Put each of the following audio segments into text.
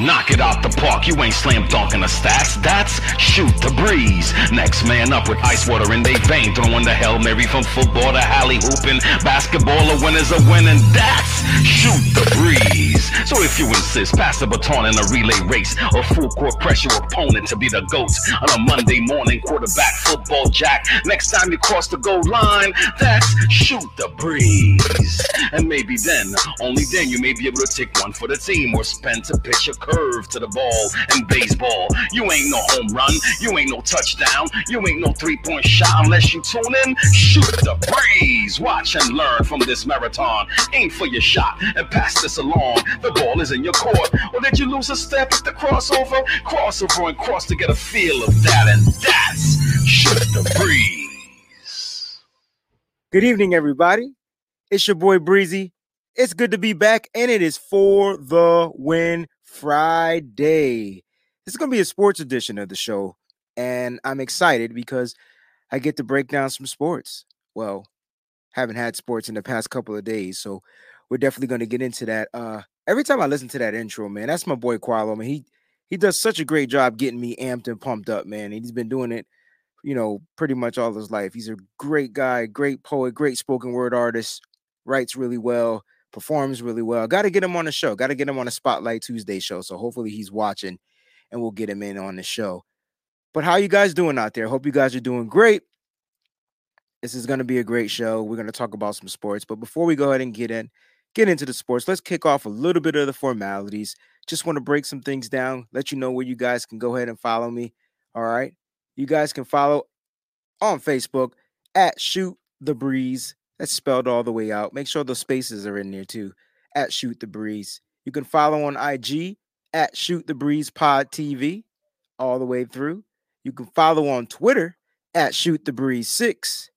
Knock it out the park, you ain't slam dunking the stats. That's shoot the breeze. Next man up with ice water in they vein, throwing the Hail Mary from football to Hally hooping. Basketball, a winner's a win, and that's shoot the breeze. So if you insist, pass the baton in a relay race or full court pressure opponent to be the GOAT on a Monday morning quarterback football jack. Next time you cross the goal line, that's shoot the breeze. And maybe then, only then, you may be able to take one for the team or spend to pitch a curve to the ball in baseball. You ain't no home run, you ain't no touchdown, you ain't no three point shot unless you tune in. Shoot the breeze. Watch and learn from this marathon. Aim for your shot and pass this along. The ball is in your court. Or did you lose a step at the crossover? Crossover and cross to get a feel of that, and that's shoot the breeze. Good evening, everybody. It's your boy Breezie. It's good to be back, and it is for the win Friday. This is going to be a sports edition of the show, and I'm excited because I get to break down some sports. Well, haven't had sports in the past couple of days, so we're definitely going to get into that. Uh, every time I listen to that intro, man, that's my boy Qualo, man. He he does such a great job getting me amped and pumped up, man. He's been doing it, you know, pretty much all his life. He's a great guy, great poet, great spoken word artist, writes really well performs really well. Got to get him on the show. Got to get him on a Spotlight Tuesday show. So hopefully he's watching and we'll get him in on the show. But how you guys doing out there? Hope you guys are doing great. This is going to be a great show. We're going to talk about some sports, but before we go ahead and get in, get into the sports, let's kick off a little bit of the formalities. Just want to break some things down, let you know where you guys can go ahead and follow me. All right. You guys can follow on Facebook at Shoot the Breeze that's spelled all the way out. Make sure the spaces are in there too. At Shoot the Breeze. You can follow on IG at Shoot the Breeze Pod TV all the way through. You can follow on Twitter at Shoot the Breeze 6.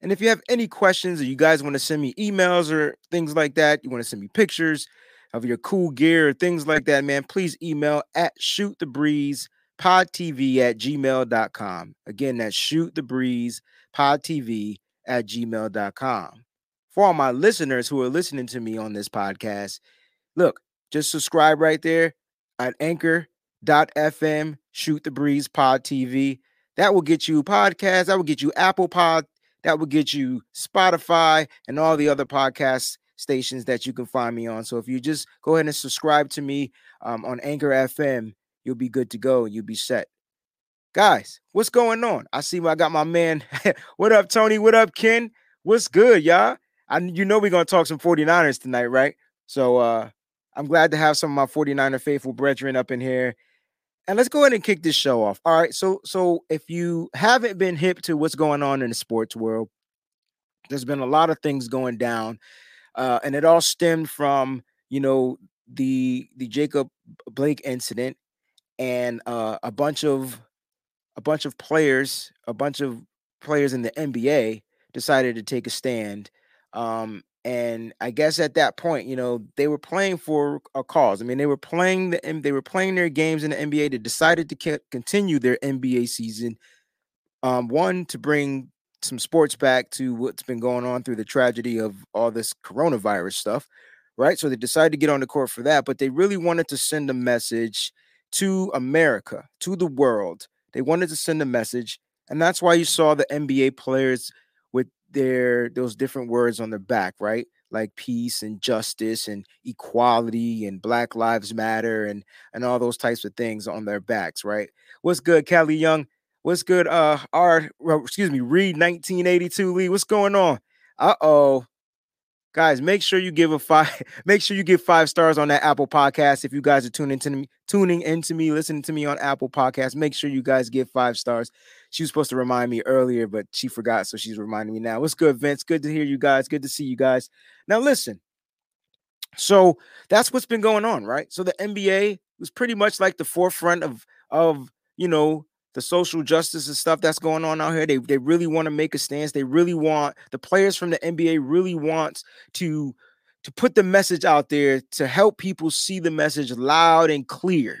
And if you have any questions or you guys want to send me emails or things like that, you want to send me pictures of your cool gear or things like that, man, please email at shoot the breeze pod TV at gmail.com. Again, that's shoot the breeze pod TV at gmail.com. For all my listeners who are listening to me on this podcast, look, just subscribe right there at anchor.fm, shoot the breeze pod TV. That will get you podcasts, that will get you Apple Pod, that will get you Spotify and all the other podcast stations that you can find me on. So if you just go ahead and subscribe to me um, on Anchor FM, you'll be good to go. You'll be set. Guys, what's going on? I see I got my man. what up, Tony? What up, Ken? What's good, y'all? I you know we're gonna talk some 49ers tonight, right? So uh I'm glad to have some of my 49er faithful brethren up in here. And let's go ahead and kick this show off. All right. So so if you haven't been hip to what's going on in the sports world, there's been a lot of things going down. Uh, and it all stemmed from, you know, the the Jacob Blake incident and uh, a bunch of a bunch of players, a bunch of players in the NBA decided to take a stand. Um, and I guess at that point, you know, they were playing for a cause. I mean, they were playing the they were playing their games in the NBA. They decided to continue their NBA season. Um, one to bring some sports back to what's been going on through the tragedy of all this coronavirus stuff, right? So they decided to get on the court for that, but they really wanted to send a message to America, to the world, they wanted to send a message, and that's why you saw the NBA players with their those different words on their back, right? Like peace and justice and equality and Black Lives Matter and and all those types of things on their backs, right? What's good, Kelly Young? What's good? Uh, our excuse me, Reed 1982 Lee. What's going on? Uh oh, guys make sure you give a five make sure you give five stars on that apple podcast if you guys are tuning into me tuning into me listening to me on apple podcast. Make sure you guys give five stars. She was supposed to remind me earlier but she forgot so she's reminding me now. What's good vince? Good to hear you guys. Good to see you guys. Now listen. So that's what's been going on right? So the nba was pretty much like the forefront of of you know the social justice and stuff that's going on out here. They they really want to make a stance. They really want the players from the NBA really want to to put the message out there to help people see the message loud and clear.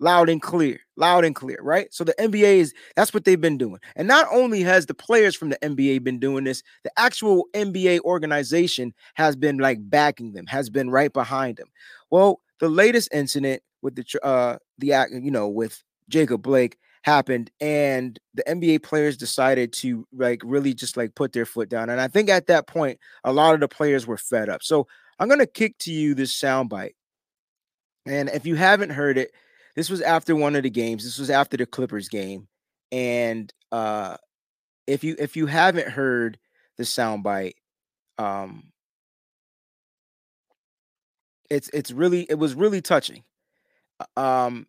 Loud and clear, loud and clear, right? So the NBA is that's what they've been doing. And not only has the players from the NBA been doing this, the actual NBA organization has been like backing them, has been right behind them. Well, the latest incident with the uh the act, you know, with Jacob Blake happened and the NBA players decided to like really just like put their foot down. And I think at that point, a lot of the players were fed up. So I'm gonna kick to you this soundbite. And if you haven't heard it, this was after one of the games. This was after the Clippers game. And uh if you if you haven't heard the soundbite, um it's it's really it was really touching. Um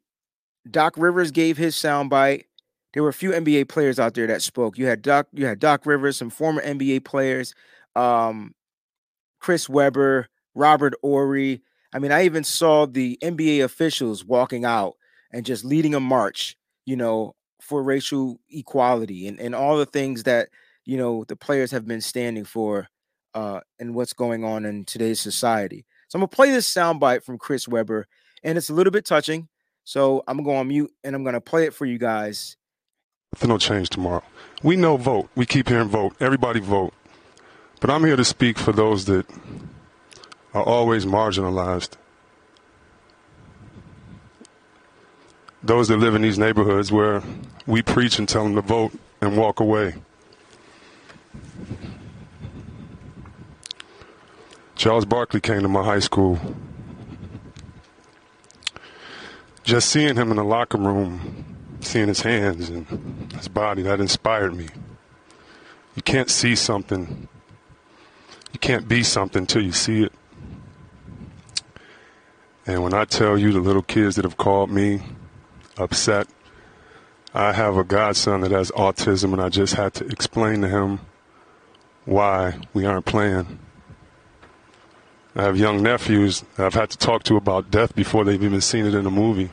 Doc Rivers gave his soundbite. There were a few NBA players out there that spoke. You had Doc, you had Doc Rivers, some former NBA players, um, Chris Webber, Robert Horry. I mean, I even saw the NBA officials walking out and just leading a march, you know, for racial equality and, and all the things that, you know, the players have been standing for uh, and what's going on in today's society. So I'm gonna play this soundbite from Chris Webber, and it's a little bit touching. So I'm gonna go on mute and I'm gonna play it for you guys. Nothing will change tomorrow. We know vote. We keep hearing vote. Everybody vote. But I'm here to speak for those that are always marginalized. Those that live in these neighborhoods where we preach and tell them to vote and walk away. Charles Barkley came to my high school just seeing him in the locker room, seeing his hands and his body, that inspired me. You can't see something, you can't be something until you see it. And when I tell you the little kids that have called me upset, I have a godson that has autism, and I just had to explain to him why we aren't playing. I have young nephews I've had to talk to about death before they've even seen it in a movie.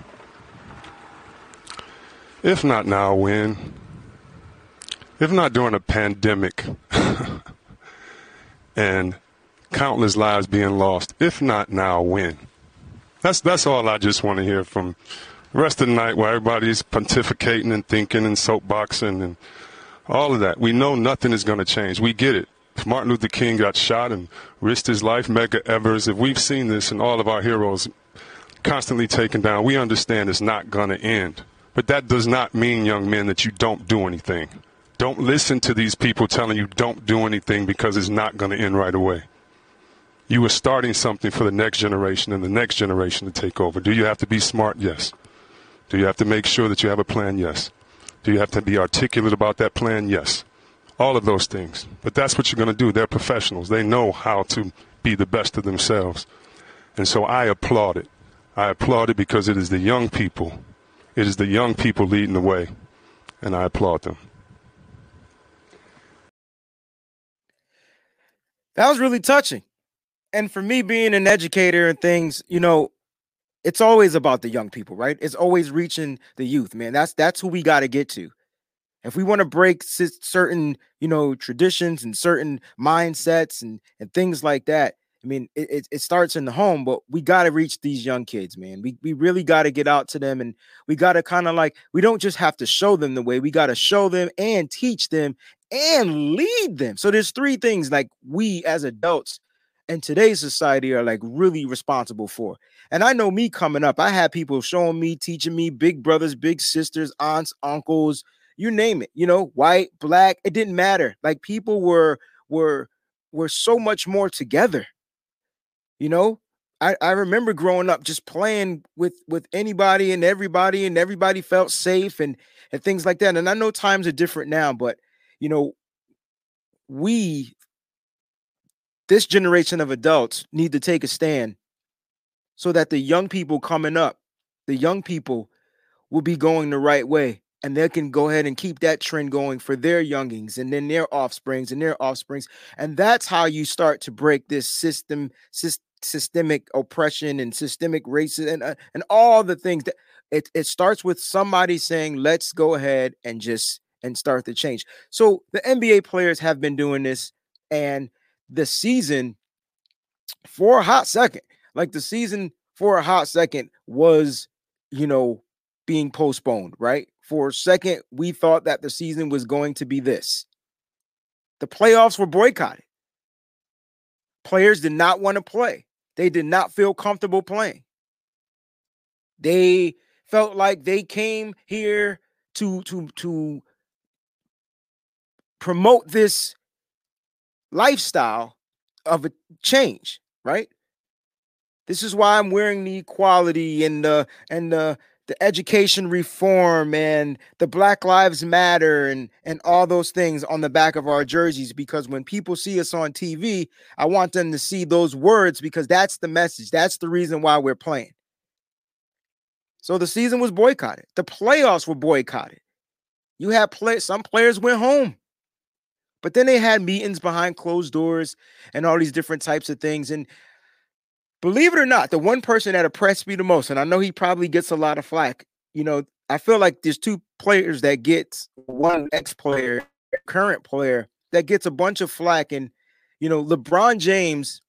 If not now, when? If not during a pandemic and countless lives being lost. If not now, when? That's that's all I just want to hear from the rest of the night where everybody's pontificating and thinking and soapboxing and all of that. We know nothing is going to change. We get it. Martin Luther King got shot and risked his life, Medgar Evers, if we've seen this and all of our heroes constantly taken down, we understand it's not going to end. But that does not mean, young men, that you don't do anything. Don't listen to these people telling you don't do anything because it's not going to end right away. You are starting something for the next generation and the next generation to take over. Do you have to be smart? Yes. Do you have to make sure that you have a plan? Yes. Do you have to be articulate about that plan? Yes all of those things. But that's what you're going to do. They're professionals. They know how to be the best of themselves. And so I applaud it. I applaud it because it is the young people. It is the young people leading the way. And I applaud them. That was really touching. And for me being an educator and things, you know, it's always about the young people, right? It's always reaching the youth, man. That's that's who we got to get to. If we want to break certain, you know, traditions and certain mindsets and and things like that, I mean, it, it starts in the home, but we got to reach these young kids, man. We, we really got to get out to them and we got to kind of like, we don't just have to show them the way, we got to show them and teach them and lead them. So there's three things like we as adults in today's society are like really responsible for. And I know me coming up, I had people showing me, teaching me, big brothers, big sisters, aunts, uncles, you name it, you know, white, black, it didn't matter. Like people were were were so much more together. You know, I, I remember growing up just playing with with anybody and everybody, and everybody felt safe and and things like that. And I know times are different now, but you know, we this generation of adults need to take a stand so that the young people coming up, the young people will be going the right way and they can go ahead and keep that trend going for their youngings and then their offsprings and their offsprings and that's how you start to break this system systemic oppression and systemic racism and, uh, and all the things that it, it starts with somebody saying let's go ahead and just and start the change. So the nba players have been doing this and the season for a hot second like the season for a hot second was you know being postponed right for a second, we thought that the season was going to be this. The playoffs were boycotted. Players did not want to play. They did not feel comfortable playing. They felt like they came here to to to promote this lifestyle of a change, right? This is why I'm wearing the equality and the and the the education reform and the Black Lives Matter and and all those things on the back of our jerseys because when people see us on TV, I want them to see those words because that's the message. That's the reason why we're playing. So the season was boycotted. The playoffs were boycotted. You had play some players went home. But then they had meetings behind closed doors and all these different types of things. And believe it or not, the one person that oppressed me the most, and I know he probably gets a lot of flack, you know, I feel like there's two players that gets one ex-player, current player that gets a bunch of flack. And, you know, LeBron James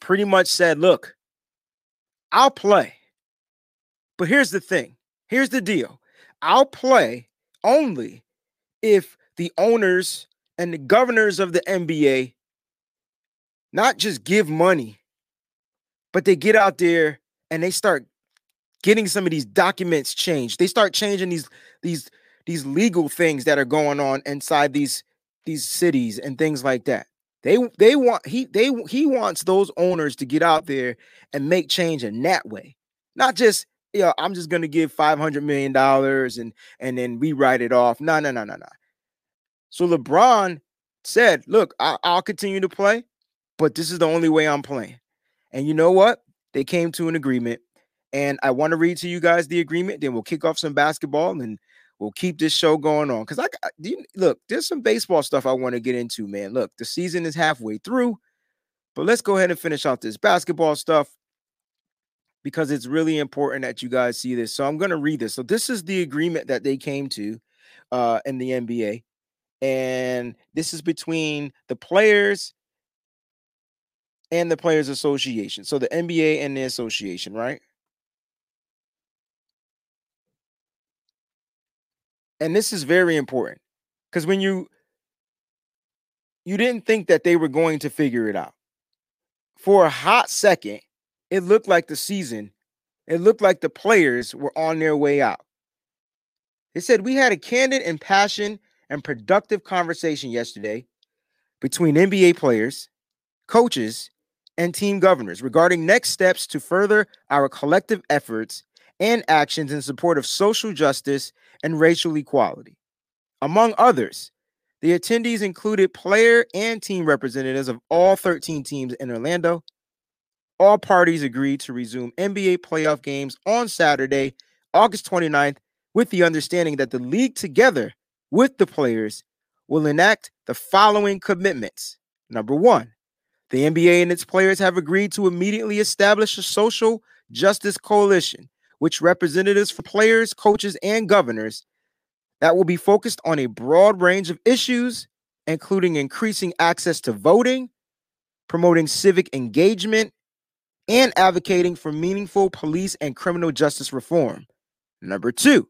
pretty much said, look, I'll play. But here's the thing. Here's the deal. I'll play only if the owners and the governors of the NBA not just give money, but they get out there and they start getting some of these documents changed. They start changing these these these legal things that are going on inside these these cities and things like that. They they want he they he wants those owners to get out there and make change in that way. Not just you know, I'm just gonna give 500 million dollars and and then rewrite it off. No, no, no, no, no. So LeBron said, Look, I- I'll continue to play, but this is the only way I'm playing. And you know what? They came to an agreement. And I want to read to you guys the agreement. Then we'll kick off some basketball and we'll keep this show going on. Because I look, there's some baseball stuff I want to get into, man. Look, the season is halfway through, but let's go ahead and finish out this basketball stuff because it's really important that you guys see this. So I'm going to read this. So this is the agreement that they came to uh, in the NBA and this is between the players and the players association. So the nba and the association right? And this is very important because when you you didn't think that they were going to figure it out. For a hot second it looked like the season it looked like the players were on their way out. They said we had a candid and passion and productive conversation yesterday between NBA players, coaches, and team governors regarding next steps to further our collective efforts and actions in support of social justice and racial equality. Among others, the attendees included player and team representatives of all 13 teams in Orlando. All parties agreed to resume NBA playoff games on Saturday, August 29th, with the understanding that the league together with the players will enact the following commitments. Number one, the NBA and its players have agreed to immediately establish a social justice coalition, which representatives for players, coaches, and governors that will be focused on a broad range of issues, including increasing access to voting, promoting civic engagement, and advocating for meaningful police and criminal justice reform. Number two,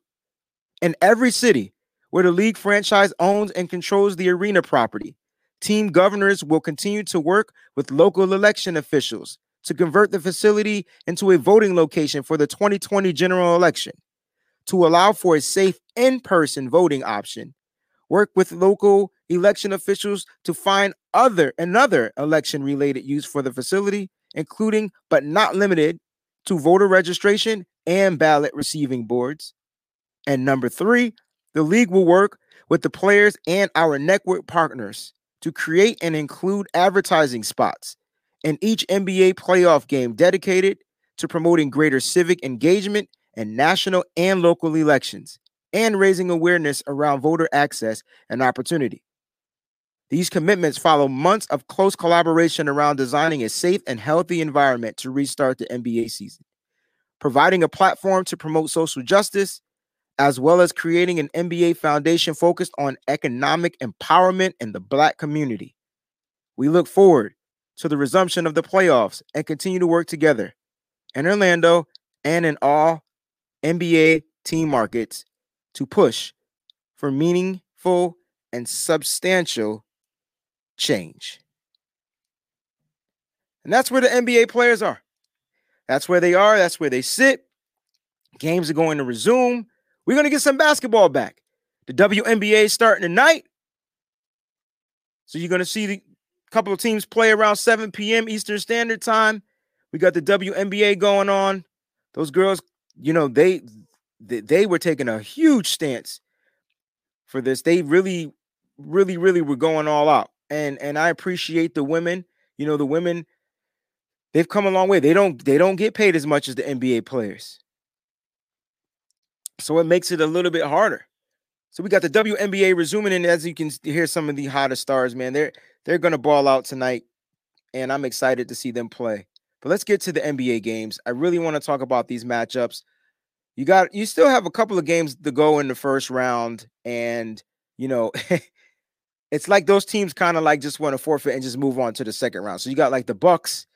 in every city, where the league franchise owns and controls the arena property. Team governors will continue to work with local election officials to convert the facility into a voting location for the 2020 general election, to allow for a safe in person voting option, work with local election officials to find other another election related use for the facility, including but not limited to voter registration and ballot receiving boards. And number three, the league will work with the players and our network partners to create and include advertising spots in each NBA playoff game dedicated to promoting greater civic engagement in national and local elections and raising awareness around voter access and opportunity. These commitments follow months of close collaboration around designing a safe and healthy environment to restart the NBA season, providing a platform to promote social justice as well as creating an NBA foundation focused on economic empowerment in the Black community. We look forward to the resumption of the playoffs and continue to work together in Orlando and in all NBA team markets to push for meaningful and substantial change. And that's where the NBA players are. That's where they are. That's where they sit. Games are going to resume. We're going to get some basketball back. The WNBA is starting tonight. So you're going to see the couple of teams play around 7 p.m. Eastern Standard Time. We got the WNBA going on. Those girls, you know, they they, they were taking a huge stance for this. They really, really, really were going all out. And and I appreciate the women. You know, the women, they've come a long way. They don't they don't get paid as much as the NBA players. So it makes it a little bit harder. So we got the WNBA resuming, and as you can hear, some of the hottest stars, man, they're they're gonna ball out tonight, and I'm excited to see them play. But let's get to the NBA games. I really want to talk about these matchups. You got you still have a couple of games to go in the first round, and you know, it's like those teams kind of like just want to forfeit and just move on to the second round. So you got like the Bucks,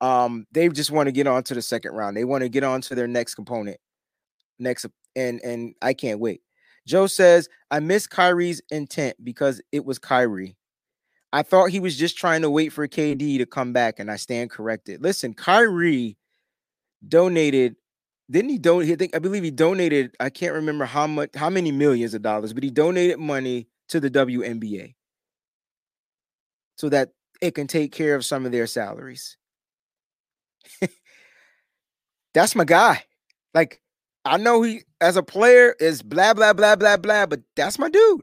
um, they just want to get on to the second round. They want to get on to their next component, next, and and I can't wait. Joe says, I miss Kyrie's intent because it was Kyrie. I thought he was just trying to wait for KD to come back, and I stand corrected. Listen, Kyrie donated, didn't he donate? I think I believe he donated, I can't remember how much, how many millions of dollars, but he donated money to the WNBA so that it can take care of some of their salaries. That's my guy. Like, I know he as a player is blah blah blah blah blah, but that's my dude.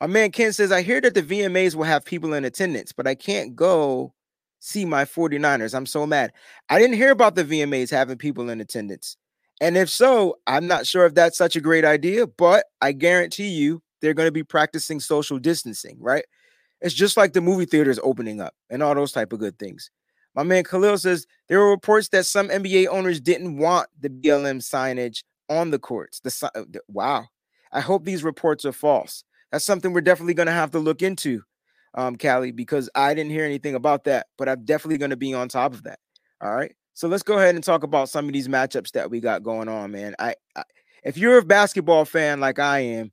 My man Ken says, I hear that the VMAs will have people in attendance, but I can't go see my 49ers. I'm so mad. I didn't hear about the VMAs having people in attendance. And if so, I'm not sure if that's such a great idea, but I guarantee you they're going to be practicing social distancing, right? It's just like the movie theaters opening up and all those type of good things. My man Khalil says there were reports that some NBA owners didn't want the BLM signage on the courts. The, uh, the wow. I hope these reports are false. That's something we're definitely going to have to look into, um, Callie, because I didn't hear anything about that, but I'm definitely going to be on top of that. All right. So let's go ahead and talk about some of these matchups that we got going on, man. I, I if you're a basketball fan like I am,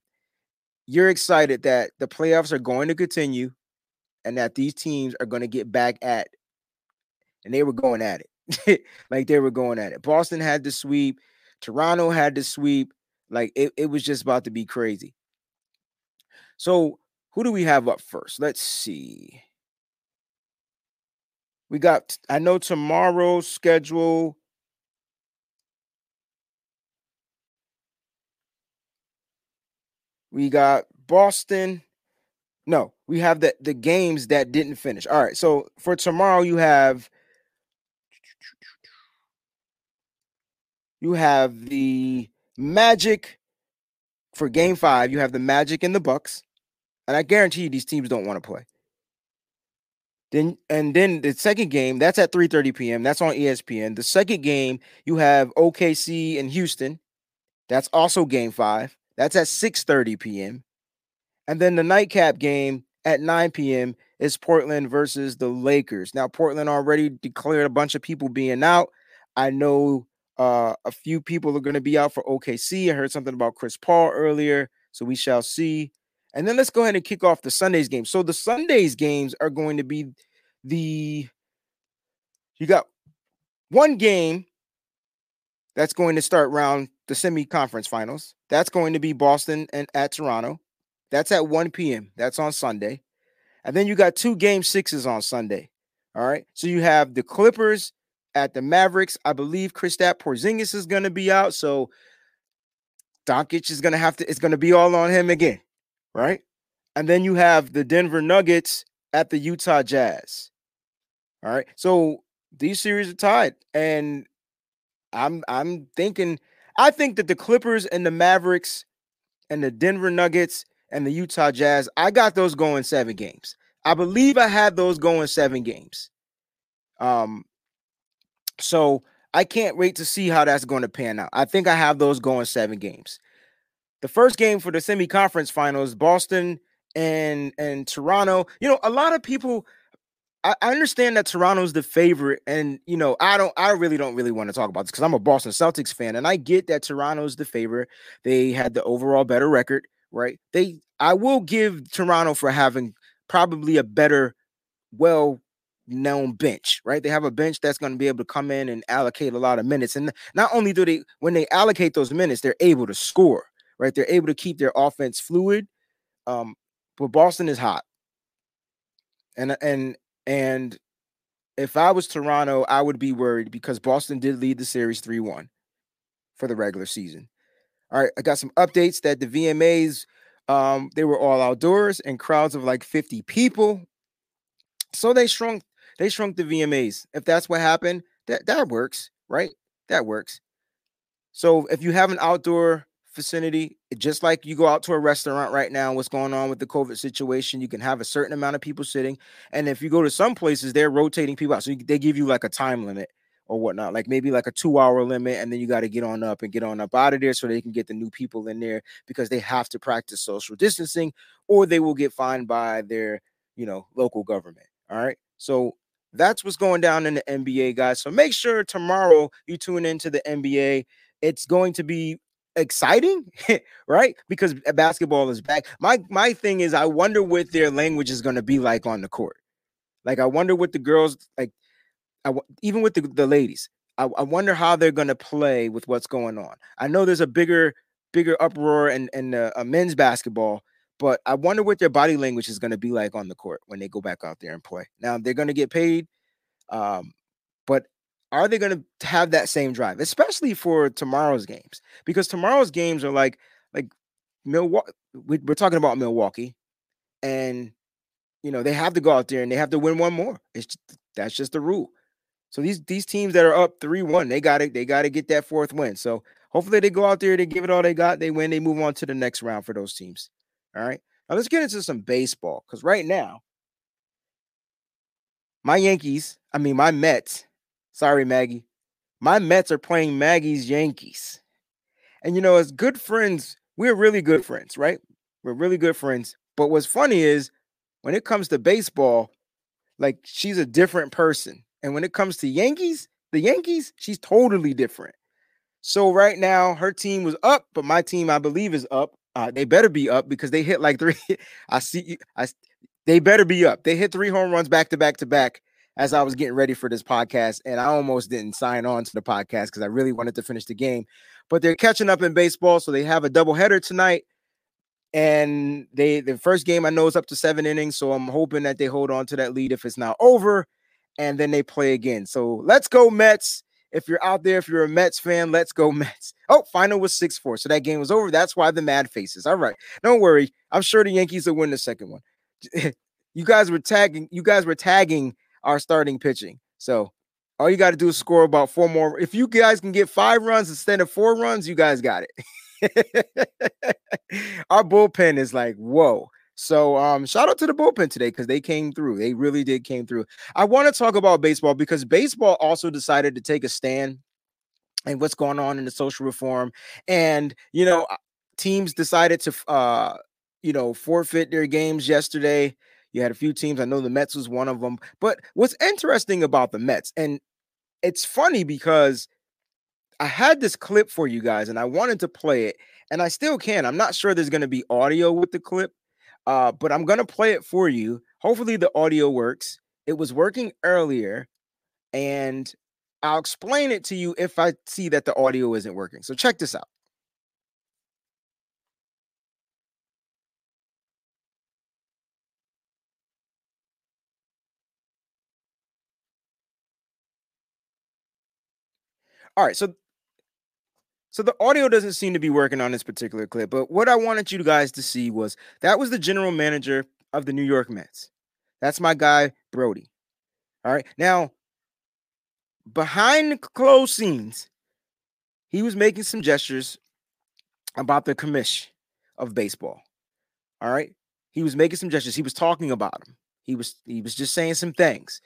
you're excited that the playoffs are going to continue and that these teams are going to get back at and they were going at it. Like they were going at it. Boston had the sweep. Toronto had the sweep. Like it, it was just about to be crazy. So who do we have up first? Let's see. We got i know tomorrow's schedule. We got boston. No we have the the games that didn't finish. All right so for tomorrow you have you have the Magic for game five. You have the Magic and the Bucks. And I guarantee you these teams don't want to play. Then and then the second game, that's at 3:30 p.m. That's on ESPN. The second game, you have OKC and Houston. That's also game five. That's at 6:30 p.m. And then the nightcap game at 9 p.m. is Portland versus the Lakers. Now, Portland already declared a bunch of people being out. I know uh, a few people are going to be out for OKC. I heard something about Chris Paul earlier, so we shall see. And then let's go ahead and kick off the Sundays game. So the Sundays games are going to be the you got one game that's going to start round the semi-conference finals. That's going to be Boston and at Toronto. That's at 1 p.m. That's on Sunday. And then you got two game sixes on Sunday. All right. So you have the Clippers at the Mavericks. I believe Kristaps Porzingis is going to be out, so Doncic is going to have to. It's going to be all on him again, right? And then you have the Denver Nuggets at the Utah Jazz. All right, so these series are tied, and I'm I'm thinking. I think that the Clippers and the Mavericks and the Denver Nuggets and the Utah Jazz, I got those going seven games. I believe I had those going seven games. Um, so I can't wait to see how that's going to pan out. I think I have those going seven games. The first game for the semi-conference finals, Boston and and Toronto. You know, a lot of people. I, I understand that Toronto's the favorite, and you know, I don't. I really don't really want to talk about this because I'm a Boston Celtics fan, and I get that Toronto's the favorite. They had the overall better record, right? They. I will give Toronto for having probably a better, well known bench, right? They have a bench that's going to be able to come in and allocate a lot of minutes. And not only do they, when they allocate those minutes, they're able to score, right? They're able to keep their offense fluid. Um, but Boston is hot. And and and if I was Toronto, I would be worried because Boston did lead the series 3-1 for the regular season. All right, I got some updates that the VMAs um they were all outdoors and crowds of like 50 people. So they shrunk they shrunk the VMAs. If that's what happened, that that works, right? That works. So if you have an outdoor vicinity, just like you go out to a restaurant right now, what's going on with the COVID situation, you can have a certain amount of people sitting. And if you go to some places, they're rotating people out. So they give you like a time limit or whatnot, like maybe like a two hour limit. And then you got to get on up and get on up out of there so they can get the new people in there because they have to practice social distancing or they will get fined by their, you know, local government. All right. So that's what's going down in the NBA, guys. So make sure tomorrow you tune into the NBA. It's going to be exciting, right? Because basketball is back. My my thing is, I wonder what their language is going to be like on the court. Like, I wonder what the girls like. I even with the, the ladies, I, I wonder how they're going to play with what's going on. I know there's a bigger bigger uproar in in uh, men's basketball, but I wonder what their body language is going to be like on the court when they go back out there and play. Now they're going to get paid, um, but are they going to have that same drive, especially for tomorrow's games? Because tomorrow's games are like like Milwaukee. We're talking about Milwaukee, and you know they have to go out there and they have to win one more. It's just, that's just the rule. So these these teams that are up three one, they got to they got to get that fourth win. So hopefully they go out there, they give it all they got, they win, they move on to the next round for those teams. All right. Now let's get into some baseball because right now, my Yankees, I mean my Mets Sorry, Maggie. My Mets are playing Maggie's Yankees. And you know, as good friends, we're really good friends, right? We're really good friends. But what's funny is when it comes to baseball, like she's a different person. And when it comes to Yankees, the Yankees, she's totally different. So right now, her team was up, but my team, I believe, is up. Uh, they better be up because they hit like three. I see. I they better be up. They hit three home runs back to back to back as I was getting ready for this podcast, and I almost didn't sign on to the podcast because I really wanted to finish the game. But they're catching up in baseball, so they have a doubleheader tonight. And they the first game I know is up to seven innings, so I'm hoping that they hold on to that lead if it's not over, and then they play again. So let's go Mets. If you're out there, if you're a Mets fan, let's go Mets. Oh, final was 6 4. So that game was over. That's why the mad faces. All right. Don't worry. I'm sure the Yankees will win the second one. you guys were tagging, you guys were tagging our starting pitching. So all you got to do is score about four more. If you guys can get five runs instead of four runs, you guys got it. our bullpen is like, whoa. So um, shout out to the bullpen today because they came through. They really did came through. I want to talk about baseball because baseball also decided to take a stand and what's going on in the social reform. And you know, uh, teams decided to uh, you know, forfeit their games yesterday. You had a few teams. I know the Mets was one of them. But what's interesting about the Mets, and it's funny because I had this clip for you guys and I wanted to play it, and I still can. I'm not sure there's going to be audio with the clip, uh, but I'm to play it for you. Hopefully, the audio works. It was working earlier, and I'll explain it to you if I see that the audio isn't working. So, check this out. All right, so so the audio doesn't seem to be working on this particular clip, but what I wanted you guys to see was that was the general manager of the New York Mets. That's my guy Brodie. All right. Now, behind the closed scenes, he was making some gestures about the commish of baseball. All right. He was making some gestures. He was talking about him. He was he was just saying some things.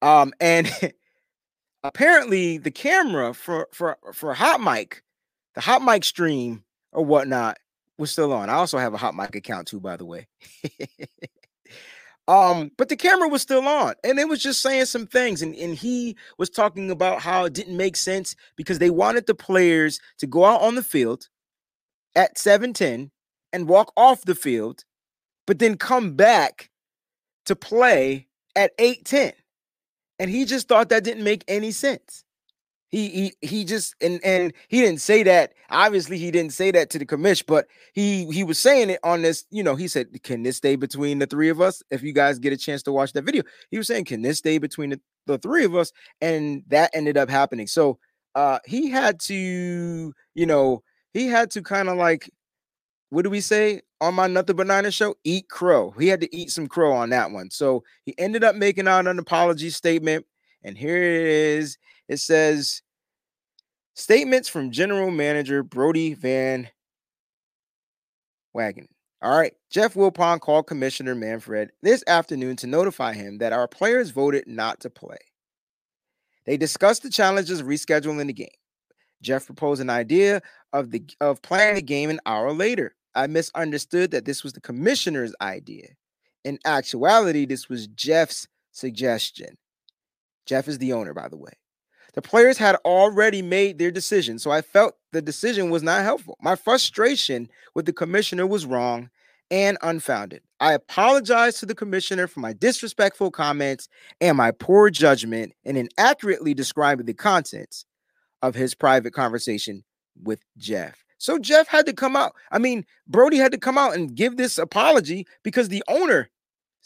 Um, and apparently the camera for for for hot mic, the hot mic stream or whatnot was still on. I also have a hot mic account too, by the way. um, but the camera was still on, and it was just saying some things, and, and he was talking about how it didn't make sense because they wanted the players to go out on the field at 710 and walk off the field, but then come back to play at 810. And he just thought that didn't make any sense. He he he just and and he didn't say that. Obviously, he didn't say that to the commission, but he he was saying it on this. You know, he said, "Can this stay between the three of us?" If you guys get a chance to watch that video, he was saying, "Can this stay between the, the three of us?" And that ended up happening. So uh he had to, you know, he had to kind of like what do we say on my Nothing But show? Eat crow. He had to eat some crow on that one. So he ended up making out an apology statement. And here it is. It says, Statements from General Manager Brodie Van Wagenen. All right. Jeff Wilpon called Commissioner Manfred this afternoon to notify him that our players voted not to play. They discussed the challenges of rescheduling the game. Jeff proposed an idea of the of playing the game an hour later. I misunderstood that this was the commissioner's idea. In actuality, this was Jeff's suggestion. Jeff is the owner, by the way. The players had already made their decision, so I felt the decision was not helpful. My frustration with the commissioner was wrong and unfounded. I apologize to the commissioner for my disrespectful comments and my poor judgment in inaccurately describing the contents of his private conversation with Jeff. So Jeff had to come out. I mean, Brodie had to come out and give this apology because the owner,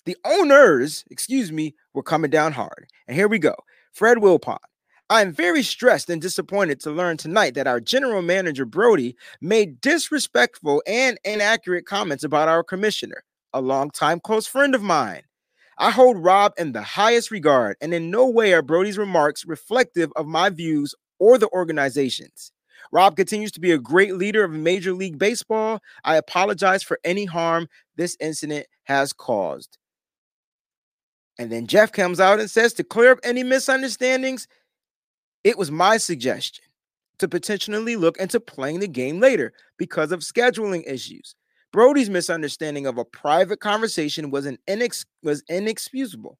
the owners, excuse me, were coming down hard. And here we go. Fred Wilpon, I am very stressed and disappointed to learn tonight that our general manager, Brodie, made disrespectful and inaccurate comments about our commissioner, a longtime close friend of mine. I hold Rob in the highest regard, and in no way are Brodie's remarks reflective of my views or the organization's. Rob continues to be a great leader of Major League Baseball. I apologize for any harm this incident has caused. And then Jeff comes out and says to clear up any misunderstandings, it was my suggestion to potentially look into playing the game later because of scheduling issues. Brodie's misunderstanding of a private conversation was an inex- was inexcusable.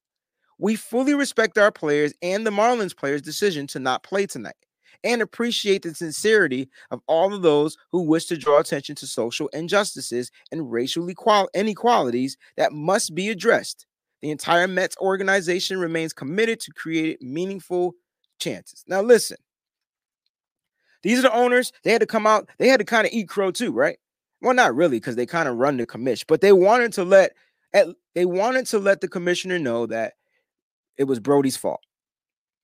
We fully respect our players and the Marlins players' decision to not play tonight and appreciate the sincerity of all of those who wish to draw attention to social injustices and racial inequalities that must be addressed. The entire Mets organization remains committed to creating meaningful chances. Now, listen, these are the owners. They had to come out, they had to kind of eat crow too, right? Well, not really, because they kind of run the commission, but they wanted to let they wanted to let the commissioner know that it was Brodie's fault.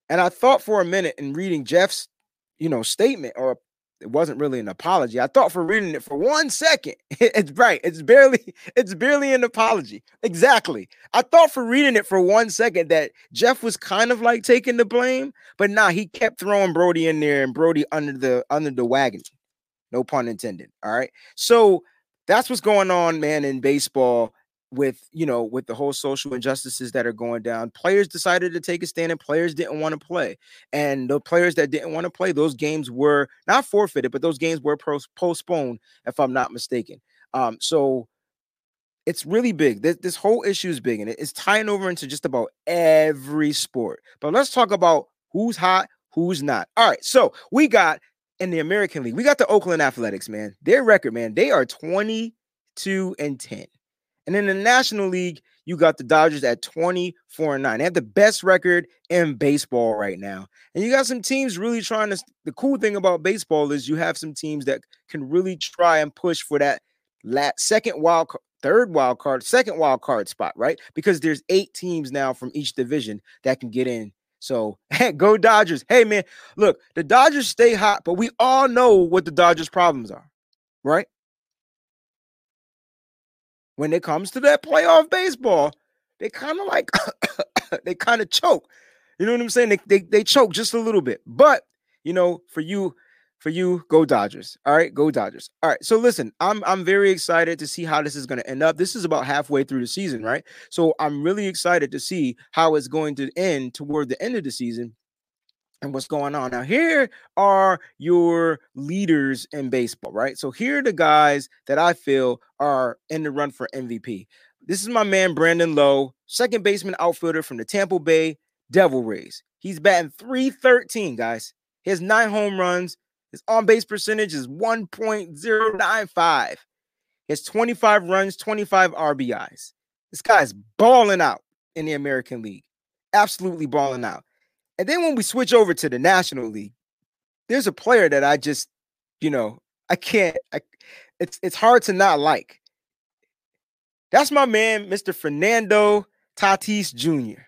And I thought for a minute in reading Jeff's, you know, statement or it wasn't really an apology. I thought for reading it for one second. It's right. It's barely, it's barely an apology. Exactly. I thought for reading it for one second that Jeff was kind of like taking the blame, but nah, he kept throwing Brodie in there and Brodie under the under the wagon. No pun intended. All right. So that's what's going on, man, in baseball with you know with the whole social injustices that are going down players decided to take a stand and players didn't want to play and the players that didn't want to play those games were not forfeited but those games were postponed if i'm not mistaken um so it's really big this, this whole issue is big and it's tying over into just about every sport but let's talk about who's hot who's not all right so we got in the american league we got the oakland athletics man their record man they are 22 and 10 and in the National League, you got the Dodgers at 24 and 9. They have the best record in baseball right now. And you got some teams really trying to. The cool thing about baseball is you have some teams that can really try and push for that second wild, third wild card, second wild card spot, right? Because there's eight teams now from each division that can get in. So hey, go Dodgers. Hey man, look, the Dodgers stay hot, but we all know what the Dodgers' problems are, right? When it comes to that playoff baseball, they kind of like they kind of choke. You know what I'm saying? They, they they choke just a little bit. But you know, for you, for you, go Dodgers. All right, go Dodgers. All right. So listen, I'm I'm very excited to see how this is going to end up. This is about halfway through the season, right? So I'm really excited to see how it's going to end toward the end of the season and what's going on. Now, here are your leaders in baseball, right? So here are the guys that I feel are in the run for MVP. This is my man Brandon Lowe, second baseman outfielder from the Tampa Bay Devil Rays. He's batting 313, guys. He has nine home runs. His on base percentage is 1.095. He has 25 runs, 25 RBIs. This guy's balling out in the American League. absolutely balling out. And then when we switch over to the National League, there's a player that I just, you know, I can't. I, it's it's hard to not like. That's my man, Mr. Fernando Tatis Jr.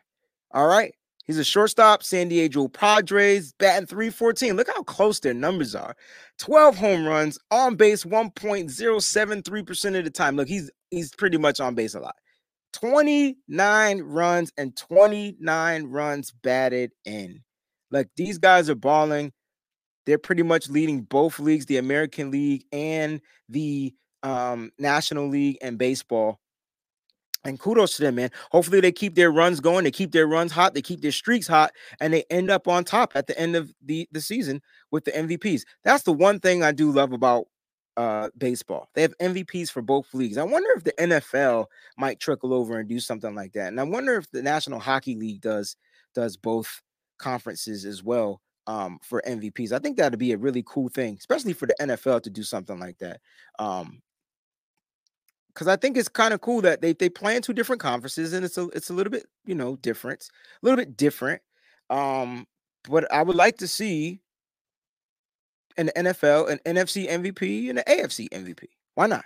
All right. He's a shortstop, San Diego Padres, batting 314. Look how close their numbers are. 12 home runs, on base 1.073% of the time. Look, he's he's pretty much on base a lot. 29 runs and 29 runs batted in. Like these guys are balling. They're pretty much leading both leagues, the American League and the um, National League and baseball. And kudos to them, man. Hopefully they keep their runs going, they keep their runs hot, they keep their streaks hot, and they end up on top at the end of the, the season with the MVPs. That's the one thing I do love about uh, baseball. They have MVPs for both leagues. I wonder if the NFL might trickle over and do something like that. And I wonder if the National Hockey League does does both conferences as well um, for MVPs. I think that'd be a really cool thing, especially for the NFL to do something like that. Um, because I think it's kind of cool that they they play in two different conferences and it's a it's a little bit you know different, a little bit different. Um, but I would like to see in the NFL an NFC MVP and an AFC MVP. Why not?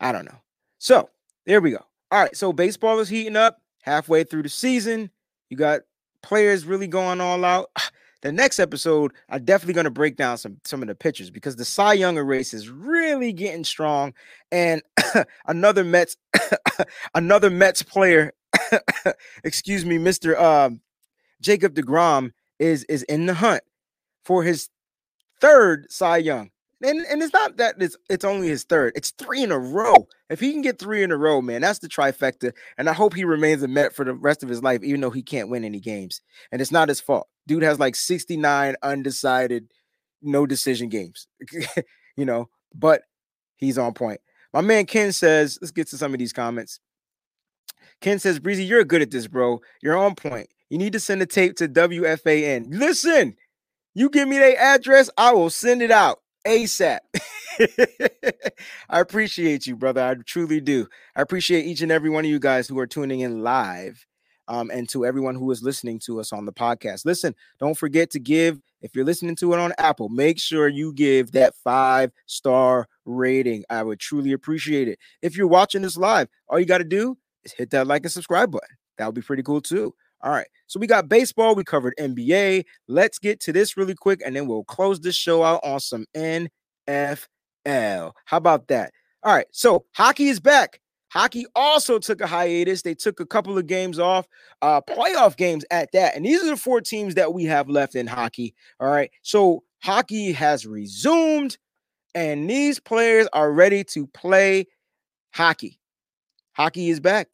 I don't know. So there we go. All right. So baseball is heating up halfway through the season. You got players really going all out. The next episode, I'm definitely going to break down some some of the pitchers because the Cy Young race is really getting strong. And another Mets, another Mets player, excuse me, Mister um, Jacob Degrom is is in the hunt for his third Cy Young. And, and it's not that it's it's only his third, it's three in a row. If he can get three in a row, man, that's the trifecta. And I hope he remains a Met for the rest of his life, even though he can't win any games. And it's not his fault. Dude has like 69 undecided, no decision games, you know, but he's on point. My man Ken says, let's get to some of these comments. Ken says, Breezie, you're good at this, bro. You're on point. You need to send a tape to WFAN. Listen, you give me their address, I will send it out ASAP. I appreciate you, brother. I truly do. I appreciate each and every one of you guys who are tuning in live. Um, and to everyone who is listening to us on the podcast. Listen, don't forget to give, if you're listening to it on Apple, make sure you give that five star rating. I would truly appreciate it. If you're watching this live, all you got to do is hit that like and subscribe button. That would be pretty cool too. All right. So we got baseball, we covered NBA. Let's get to this really quick and then we'll close this show out on some NFL. How about that? All right. So hockey is back. Hockey also took a hiatus. They took a couple of games off, uh, playoff games at that. And these are the four teams that we have left in hockey. All right. So hockey has resumed, and these players are ready to play hockey. Hockey is back.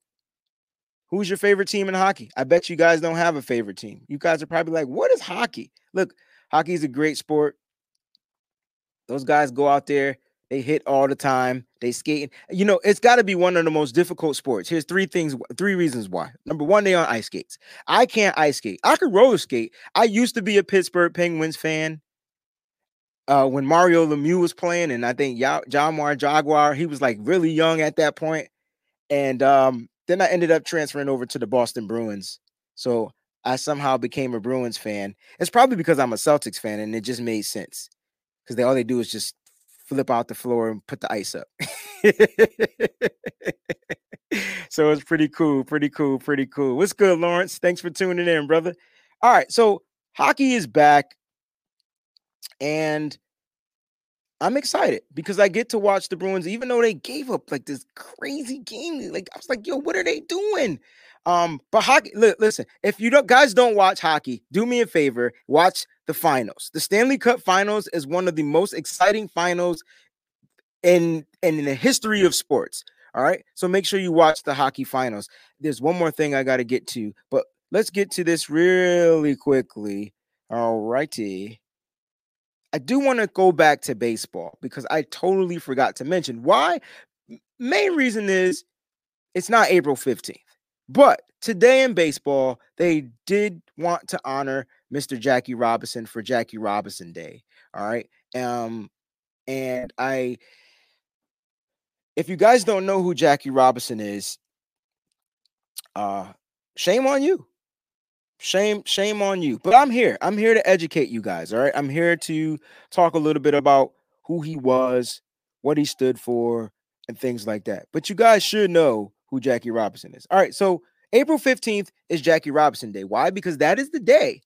Who's your favorite team in hockey? I bet you guys don't have a favorite team. You guys are probably like, what is hockey? Look, hockey is a great sport. Those guys go out there, they hit all the time, they skate. You know, it's got to be one of the most difficult sports. Here's three things, three reasons why. Number one, they on ice skates. I can't ice skate. I could roller skate. I used to be a Pittsburgh Penguins fan. Uh, when Mario Lemieux was playing, and I think Jaromir Jagr, he was like really young at that point. And um, then I ended up transferring over to the Boston Bruins. So I somehow became a Bruins fan. It's probably because I'm a Celtics fan and it just made sense. Because they all they do is just flip out the floor and put the ice up. so it's pretty cool, pretty cool, pretty cool. What's good, Lawrence? Thanks for tuning in, brother. All right, so hockey is back. And I'm excited because I get to watch the Bruins, even though they gave up like this crazy game. Like I was like, yo, what are they doing? Um, but hockey, li- listen, if you don't guys don't watch hockey, do me a favor, watch the finals. The Stanley Cup finals is one of the most exciting finals in, and in the history of sports. All right. So make sure you watch the hockey finals. There's one more thing I got to get to, but let's get to this really quickly. All righty. I do want to go back to baseball because I totally forgot to mention why. Main reason is it's not April 15th, but today in baseball, they did want to honor Mr. Jackie Robinson for Jackie Robinson Day. All right. Um, and I, if you guys don't know who Jackie Robinson is, uh, shame on you. Shame, shame on you. But I'm here. I'm here to educate you guys. All right. I'm here to talk a little bit about who he was, what he stood for, and things like that. But you guys should know who Jackie Robinson is. All right. So April 15th is Jackie Robinson Day. Why? Because that is the day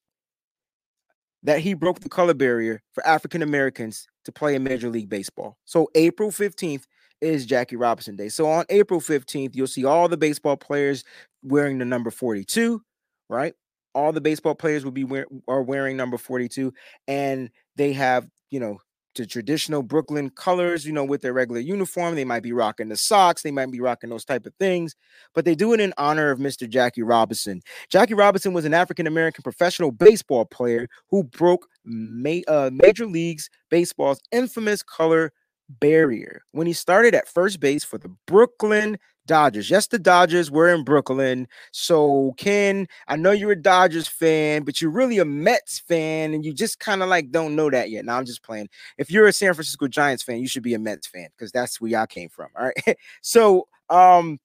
that he broke the color barrier for African Americans to play in Major League Baseball. So April 15th is Jackie Robinson Day. So on April 15th, you'll see all the baseball players wearing the number 42, right? All the baseball players will be wear, are wearing number 42 and they have you know the traditional brooklyn colors you know with their regular uniform. They might be rocking the socks. They might be rocking those type of things but they do it in honor of mr jackie robinson. Jackie robinson was an african american professional baseball player who broke ma- uh, major leagues baseball's infamous color barrier. When he started at first base for the brooklyn Dodgers. Yes, the Dodgers were in Brooklyn. So, Ken, I know you're a Dodgers fan, but you're really a Mets fan, and you just kind of like don't know that yet. Now, I'm just playing. If you're a San Francisco Giants fan, you should be a Mets fan because that's where y'all came from. All right. so, um,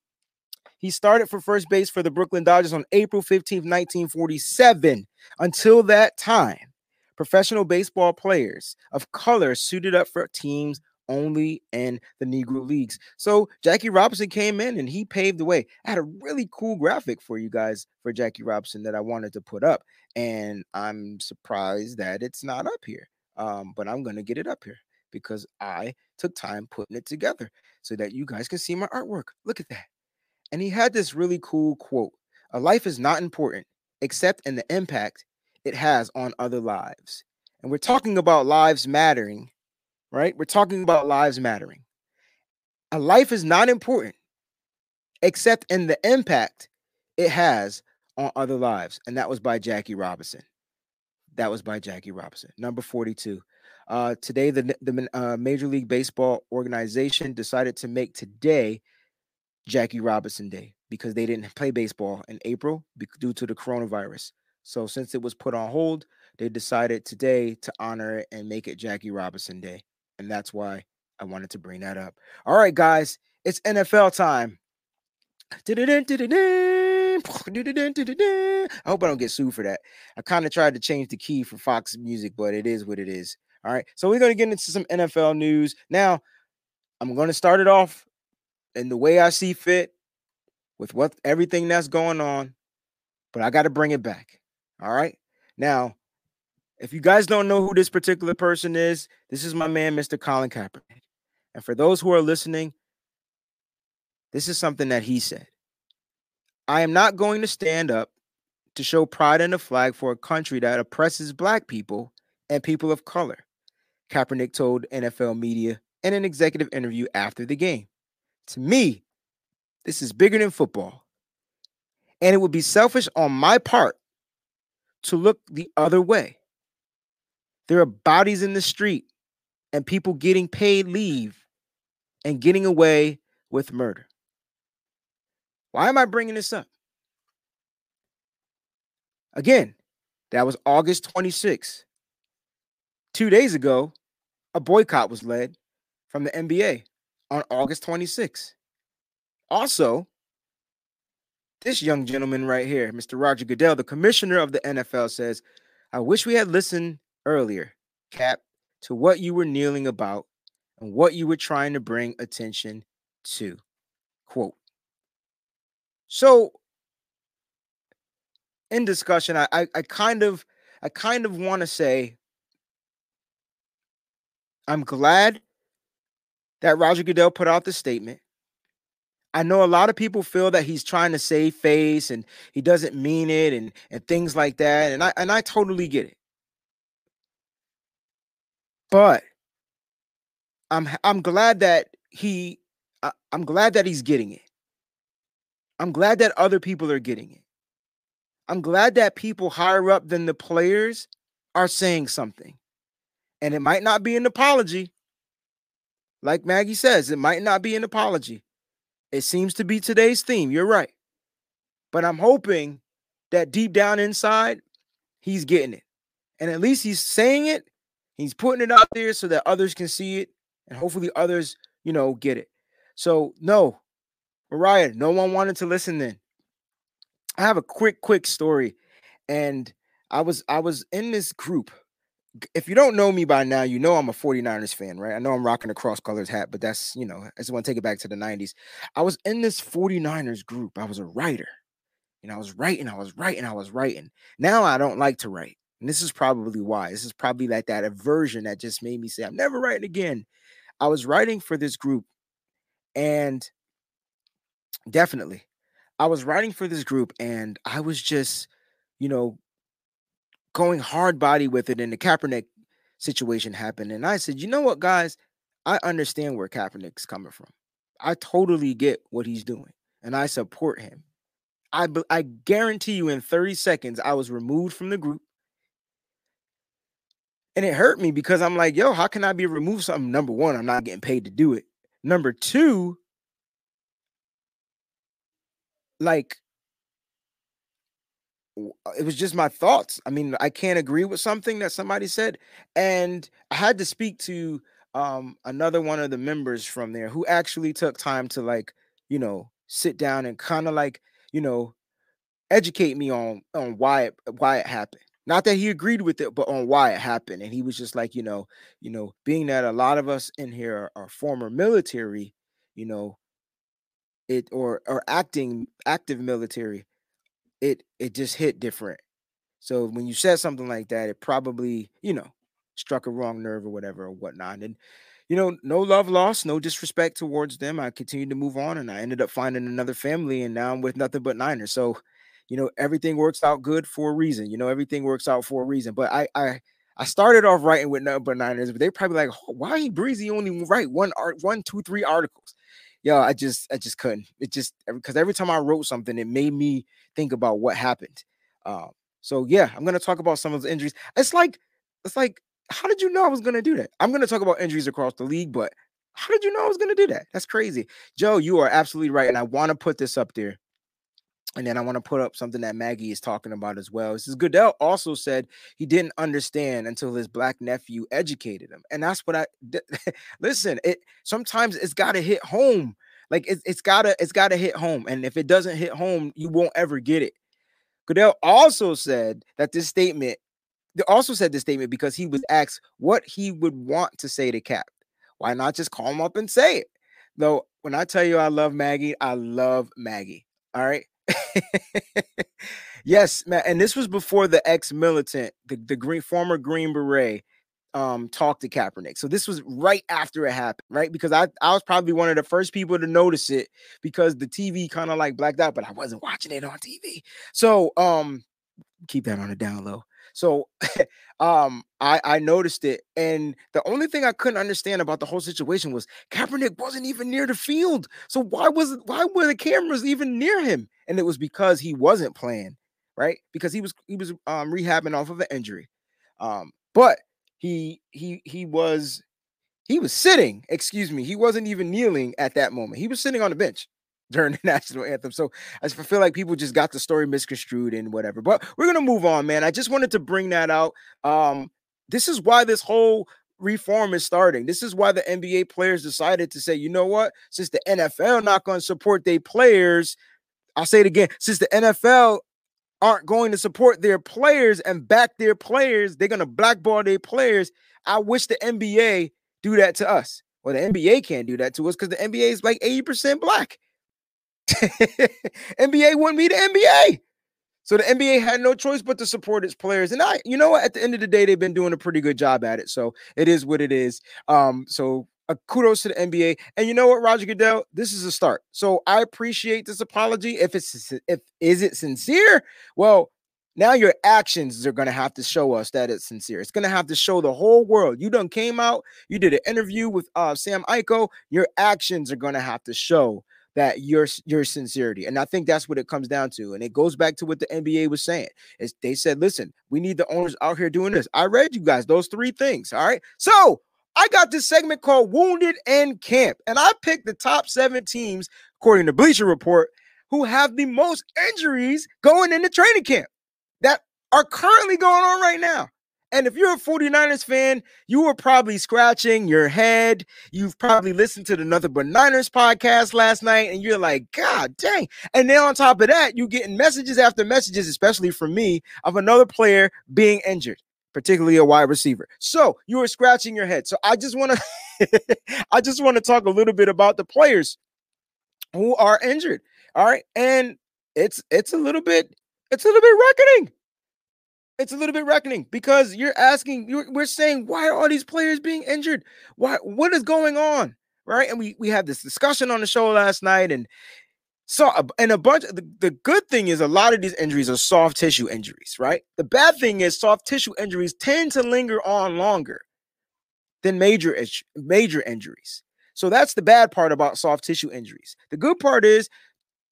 he started for first base for the Brooklyn Dodgers on April 15th, 1947. Until that time, professional baseball players of color suited up for teams only in the Negro Leagues. So Jackie Robinson came in and he paved the way. I had a really cool graphic for you guys for Jackie Robinson that I wanted to put up, and I'm surprised that it's not up here. Um, but I'm gonna get it up here because I took time putting it together so that you guys can see my artwork. Look at that. And he had this really cool quote A life is not important except in the impact it has on other lives. And we're talking about lives mattering right? We're talking about lives mattering. A life is not important except in the impact it has on other lives. And that was by Jackie Robinson. That was by Jackie Robinson. Number 42. Uh, today, the, the uh, Major League Baseball organization decided to make today Jackie Robinson Day because they didn't play baseball in April due to the coronavirus. So, since it was put on hold, they decided today to honor it and make it Jackie Robinson Day. And that's why I wanted to bring that up. All right, guys, it's NFL time. I hope I don't get sued for that. I kind of tried to change the key for Fox Music, but it is what it is. All right. So we're going to get into some NFL news. Now, I'm going to start it off in the way I see fit with what everything that's going on, but I got to bring it back. All right. Now, if you guys don't know who this particular person is, this is my man, Mr. Colin Kaepernick. And for those who are listening, this is something that he said. I am not going to stand up to show pride in the flag for a country that oppresses black people and people of color, Kaepernick told NFL media in an executive interview after the game. To me, this is bigger than football. And it would be selfish on my part to look the other way. There are bodies in the street and people getting paid leave and getting away with murder. Why am I bringing this up? Again, that was August 26. Two days ago, a boycott was led from the NBA on August 26. Also, this young gentleman right here, Mr. Roger Goodell, the commissioner of the NFL, says, I wish we had listened earlier, Cap, to what you were kneeling about and what you were trying to bring attention to. Quote. So in discussion, I, I, I kind of I kind of want to say I'm glad that Roger Goodell put out the statement. I know a lot of people feel that he's trying to save face and he doesn't mean it and and things like that. And I and I totally get it. But I'm I'm glad that he I, I'm glad that he's getting it. I'm glad that other people are getting it. I'm glad that people higher up than the players are saying something. And it might not be an apology. Like Maggie says, it might not be an apology. It seems to be today's theme. You're right. But I'm hoping that deep down inside, he's getting it. And at least he's saying it He's putting it out there so that others can see it and hopefully others, you know, get it. So, no, Mariah, no one wanted to listen then. I have a quick, quick story. And I was I was in this group. If you don't know me by now, you know I'm a 49ers fan, right? I know I'm rocking a cross colors hat, but that's, you know, I just want to take it back to the 90s. I was in this 49ers group. I was a writer. And I was writing, I was writing, I was writing. Now I don't like to write. And this is probably why. This is probably like that aversion that just made me say, I'm never writing again. I was writing for this group and definitely I was writing for this group and I was just, you know, going hard body with it. And the Kaepernick situation happened. And I said, you know what, guys, I understand where Kaepernick's coming from. I totally get what he's doing and I support him. I, I guarantee you in 30 seconds, I was removed from the group. And it hurt me because I'm like, yo, how can I be removed? Something number one, I'm not getting paid to do it. Number two, like it was just my thoughts. I mean, I can't agree with something that somebody said, and I had to speak to um another one of the members from there who actually took time to like, you know, sit down and kind of like, you know, educate me on on why it why it happened. Not that he agreed with it, but on why it happened. And he was just like, you know, you know, being that a lot of us in here are, are former military, you know, it or or acting active military, it it just hit different. So when you said something like that, it probably, you know, struck a wrong nerve or whatever or whatnot. And you know, no love lost, no disrespect towards them. I continued to move on and I ended up finding another family and now I'm with nothing but Niners. So, you know, everything works out good for a reason. You know, everything works out for a reason. But I I I started off writing with but Niners, but they probably like, why Breezie only write one art, one, two, three articles? yo, I just I just couldn't. It just because every time I wrote something, it made me think about what happened. Um, so yeah, I'm gonna talk about some of the injuries. It's like it's like, how did you know I was gonna do that? I'm gonna talk about injuries across the league, but how did you know I was gonna do that? That's crazy. Joe, you are absolutely right. And I want to put this up there. And then I want to put up something that Maggie is talking about as well. This is Goodell also said he didn't understand until his black nephew educated him. And that's what I listen, it sometimes it's gotta hit home. Like it's, it's gotta it's gotta hit home. And if it doesn't hit home, you won't ever get it. Goodell also said that this statement they also said this statement because he was asked what he would want to say to Cap. Why not just call him up and say it? Though when I tell you I love Maggie, I love Maggie. All right. yes, man. And this was before the ex-militant, the, the green former Green Beret, um, talked to Kaepernick. So this was right after it happened, right? Because I, I was probably one of the first people to notice it because the TV kind of like blacked out, but I wasn't watching it on TV. So um keep that on a down low. So um I I noticed it and the only thing I couldn't understand about the whole situation was Kaepernick wasn't even near the field. So why was why were the cameras even near him? And it was because he wasn't playing, right? Because he was he was um rehabbing off of an injury. Um but he he he was he was sitting, excuse me, he wasn't even kneeling at that moment. He was sitting on the bench during the national anthem. So I feel like people just got the story misconstrued and whatever. But we're gonna move on, man. I just wanted to bring that out. Um, this is why this whole reform is starting. This is why the NBA players decided to say, you know what, since the NFL not to support their players, I'll say it again, since the NFL aren't going to support their players and back their players, they're to blackball their players. I wish the NBA do that to us. Well, the NBA can't do that to us because the NBA is like 80% black. NBA wouldn't be the NBA. So the NBA had no choice but to support its players. And I, you know what, at the end of the day, they've been doing a pretty good job at it. So it is what it is. Um, so a kudos to the NBA. And you know what, Roger Goodell, this is a start. So I appreciate this apology. If it's if is it sincere? Well, now your actions are going to have to show us that it's sincere. It's going to have to show the whole world. You done came out, you did an interview with uh, Sam Eichel. Your actions are going to have to show that your your sincerity. And I think that's what it comes down to. And it goes back to what the NBA was saying. Is they said, listen, we need the owners out here doing this. I read you guys those three things. All right. So I got this segment called Wounded in Camp, and I picked the top seven teams, according to Bleacher Report, who have the most injuries going into training camp that are currently going on right now. And if you're a 49ers fan, you were probably scratching your head. You've probably listened to the Nothing But Niners podcast last night, and you're like, God dang. And then on top of that, you're getting messages after messages, especially from me, of another player being injured, particularly a wide receiver. So you were scratching your head. So I just want to I just want to talk a little bit about the players who are injured. All right. And it's it's a little bit, it's a little bit reckoning it's a little bit reckoning because you're asking, you're, we're saying, why are all these players being injured? Why? What is going on? Right? And we we had this discussion on the show last night, and so uh, and a bunch. The, the good thing is a lot of these injuries are soft tissue injuries, right? The bad thing is soft tissue injuries tend to linger on longer than major major injuries. So that's the bad part about soft tissue injuries. The good part is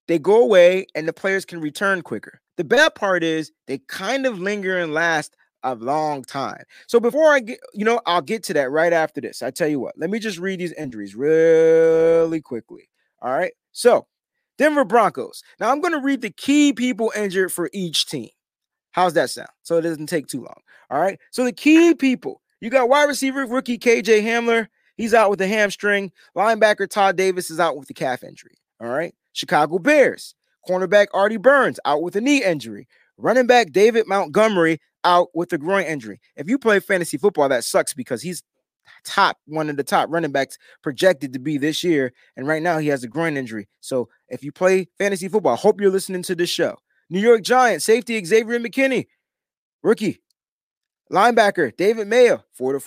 they go away and the players can return quicker. The bad part is they kind of linger and last a long time. So before I get, you know, I'll get to that right after this. I tell you what, let me just read these injuries really quickly. All right. So Denver Broncos. Now I'm going to read the key people injured for each team. How's that sound? So it doesn't take too long. All right. So the key people, you got wide receiver rookie KJ Hamler. He's out with a hamstring. Linebacker Todd Davis is out with the calf injury. All right. Chicago Bears. Cornerback Artie Burns out with a knee injury. Running back David Montgomery out with a groin injury. If you play fantasy football, that sucks because he's top one of the top running backs projected to be this year. And right now he has a groin injury. So if you play fantasy football, I hope you're listening to this show. New York Giants safety Xavier McKinney, rookie. Linebacker David Mayo, former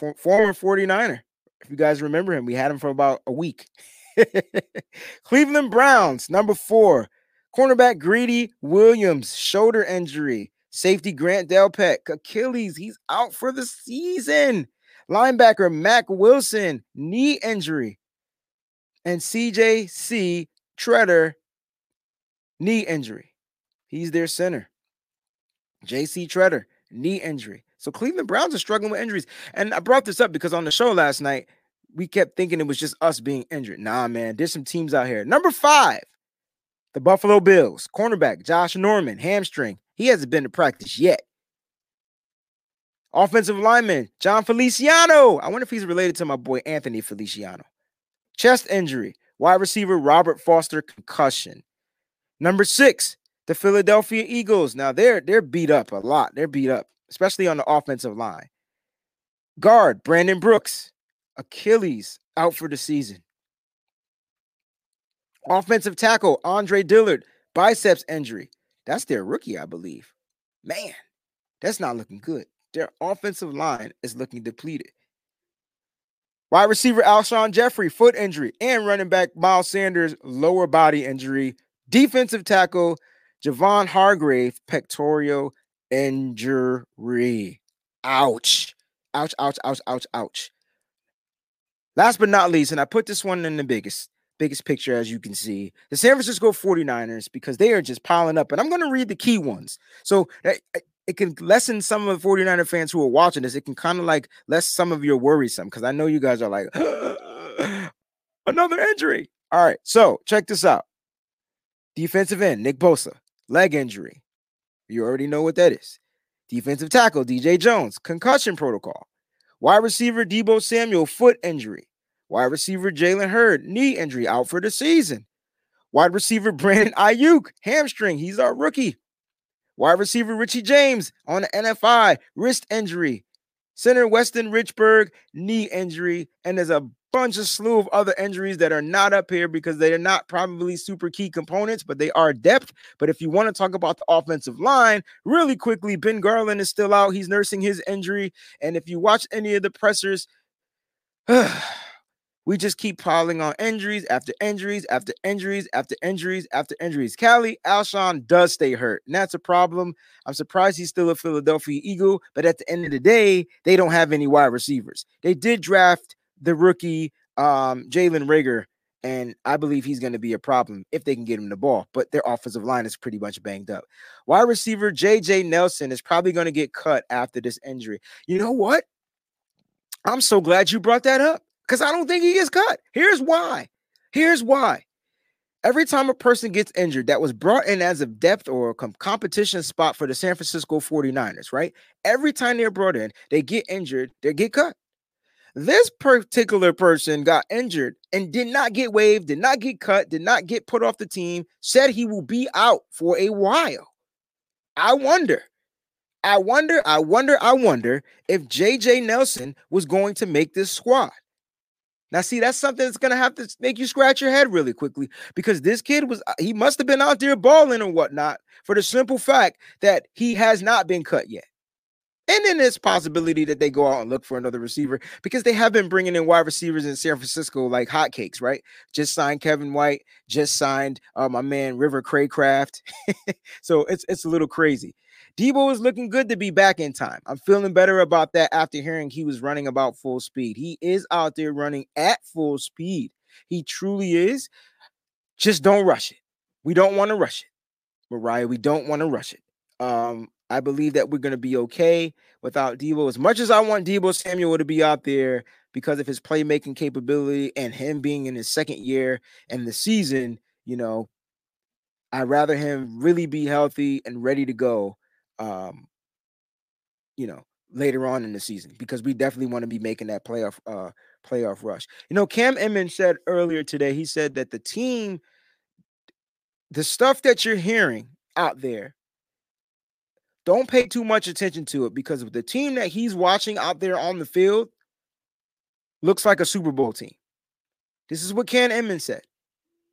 49er. If you guys remember him, we had him for about a week. Cleveland Browns, number four. Cornerback Greedy Williams, shoulder injury. Safety Grant Delpit, Achilles, he's out for the season. Linebacker Mack Wilson, knee injury. And CJC Tretter, knee injury. He's their center. JC Tretter, knee injury. So Cleveland Browns are struggling with injuries. And I brought this up because on the show last night, we kept thinking it was just us being injured. Nah, man, there's some teams out here. Number five, the Buffalo Bills, cornerback Josh Norman, hamstring. He hasn't been to practice yet. Offensive lineman Jon Feliciano. I wonder if he's related to my boy Anthony Feliciano. Chest injury. Wide receiver Robert Foster concussion. Number six, the Philadelphia Eagles. Now they're they're beat up a lot. They're beat up, especially on the offensive line. Guard Brandon Brooks. Achilles out for the season. Offensive tackle Andre Dillard, biceps injury. That's their rookie, I believe. Man, that's not looking good. Their offensive line is looking depleted. Wide receiver Alshon Jeffery, foot injury, and running back Miles Sanders, lower body injury. Defensive tackle Javon Hargrave, pectoral injury. Ouch. Ouch, ouch, ouch, ouch, ouch. Last but not least, and I put this one in the biggest, biggest picture as you can see, the San Francisco 49ers, because they are just piling up. And I'm going to read the key ones. So eh, eh, it can lessen some of the 49er fans who are watching this. It can kind of like less some of your worrisome because I know you guys are like, another injury. All right. So check this out. Defensive end, Nick Bosa, leg injury. You already know what that is. Defensive tackle, DJ Jones, concussion protocol. Wide receiver Deebo Samuel, foot injury. Wide receiver Jalen Hurd, knee injury, out for the season. Wide receiver Brandon Aiyuk, hamstring. He's our rookie. Wide receiver Richie James on the NFI, wrist injury. Center Weston Richburg, knee injury. And there's a bunch of slew of other injuries that are not up here because they are not probably super key components, but they are depth. But if you want to talk about the offensive line, really quickly, Ben Garland is still out. He's nursing his injury. And if you watch any of the pressers, we just keep piling on injuries after injuries after injuries after injuries after injuries. Callie Alshon does stay hurt, and that's a problem. I'm surprised he's still a Philadelphia Eagle, but at the end of the day, they don't have any wide receivers. They did draft the rookie um, Jalen Reagor, and I believe he's going to be a problem if they can get him the ball. But their offensive line is pretty much banged up. Wide receiver JJ Nelson is probably going to get cut after this injury. You know what? I'm so glad you brought that up because I don't think he gets cut. Here's why. Here's why. Every time a person gets injured that was brought in as a depth or a competition spot for the San Francisco 49ers, right? Every time they're brought in, they get injured, they get cut. This particular person got injured and did not get waived, did not get cut, did not get put off the team, said he will be out for a while. I wonder, I wonder, I wonder, I wonder if JJ Nelson was going to make this squad. Now, see, that's something that's gonna have to make you scratch your head really quickly because this kid was uh, he must have been out there balling or whatnot for the simple fact that he has not been cut yet. And then there's possibility that they go out and look for another receiver because they have been bringing in wide receivers in San Francisco like hotcakes, right? Just signed Kevin White, just signed uh, my man River Cracraft. so it's it's a little crazy. Deebo is looking good to be back in time. I'm feeling better about that after hearing he was running about full speed. He is out there running at full speed. He truly is. Just don't rush it. We don't want to rush it. Mariah, we don't want to rush it. Um, I believe that we're going to be okay without Deebo. As much as I want Deebo Samuel to be out there because of his playmaking capability and him being in his second year and the season, you know, I'd rather him really be healthy and ready to go um, you know, later on in the season because we definitely want to be making that playoff uh playoff rush. You know, Cam Inman said earlier today, he said that the team, the stuff that you're hearing out there, don't pay too much attention to it because the team that he's watching out there on the field looks like a Super Bowl team. This is what Ken Inman said,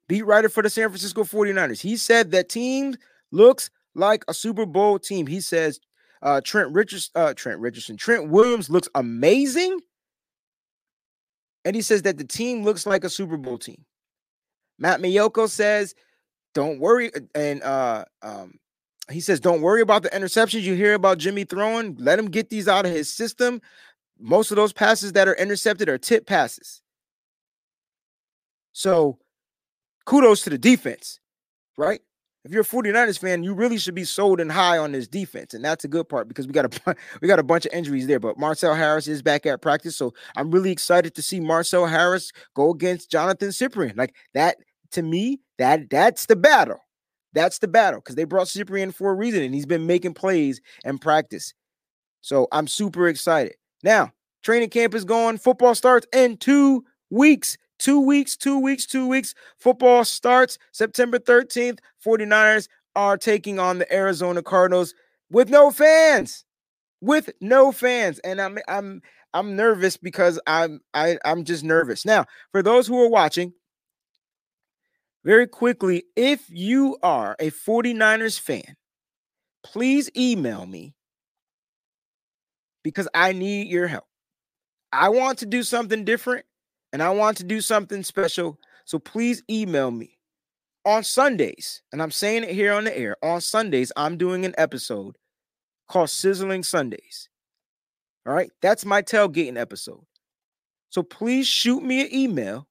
beat writer for the San Francisco 49ers. He said that team looks like a Super Bowl team. He says uh, Trent Richardson, uh, Trent Richardson, Trent Williams looks amazing. And he says that the team looks like a Super Bowl team. Matt Maiocco says, don't worry. And uh, um, he says, don't worry about the interceptions you hear about Jimmy throwing. Let him get these out of his system. Most of those passes that are intercepted are tip passes. So kudos to the defense, right? if you're a 49ers fan, you really should be sold and high on this defense. And that's a good part because we got a we got a bunch of injuries there. But Marcel Harris is back at practice. So I'm really excited to see Marcel Harris go against Jonathan Cyprien. Like that to me, that that's the battle. That's the battle because they brought Cyprien for a reason and he's been making plays and practice. So I'm super excited. Now, training camp is going. Football starts in two weeks. Two weeks, two weeks, two weeks. Football starts September 13th. 49ers are taking on the Arizona Cardinals with no fans. With no fans. And I'm I'm I'm nervous because I'm I, I'm just nervous. Now, for those who are watching, very quickly, if you are a 49ers fan, please email me because I need your help. I want to do something different and I want to do something special. So please email me on Sundays. And I'm saying it here on the air. On Sundays, I'm doing an episode called Sizzling Sundays. All right. That's my tailgating episode. So please shoot me an email